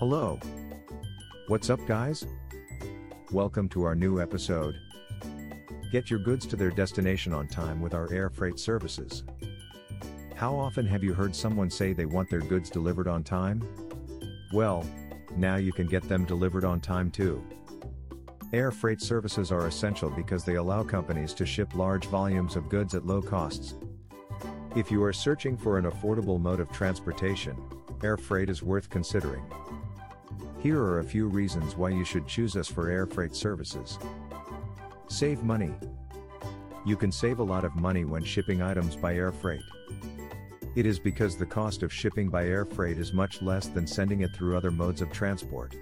Hello. What's up, guys? Welcome to our new episode. Get your goods to their destination on time with our air freight services. How often have you heard someone say they want their goods delivered on time? Well, now you can get them delivered on time too. Air freight services are essential because they allow companies to ship large volumes of goods at low costs. If you are searching for an affordable mode of transportation, air freight is worth considering. Here are a few reasons why you should choose us for air freight services. Save money. You can save a lot of money when shipping items by air freight. It is because the cost of shipping by air freight is much less than sending it through other modes of transport.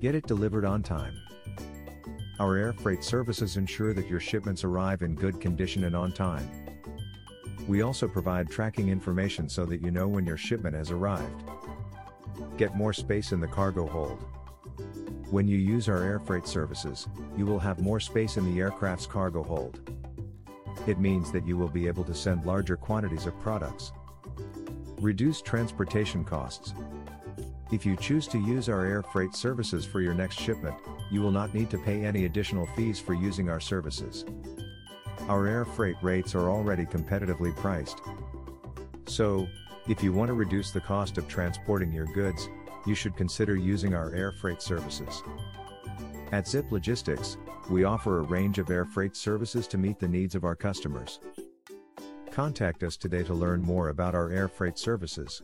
Get it delivered on time. Our air freight services ensure that your shipments arrive in good condition and on time. We also provide tracking information so that you know when your shipment has arrived. Get more space in the cargo hold. When you use our air freight services, you will have more space in the aircraft's cargo hold. It means that you will be able to send larger quantities of products. Reduce transportation costs. If you choose to use our air freight services for your next shipment, you will not need to pay any additional fees for using our services. Our air freight rates are already competitively priced. So, if you want to reduce the cost of transporting your goods, you should consider using our air freight services. At Zip Logistics, we offer a range of air freight services to meet the needs of our customers. Contact us today to learn more about our air freight services.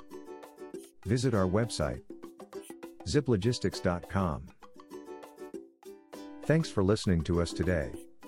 Visit our website ziplogistics.com. Thanks for listening to us today.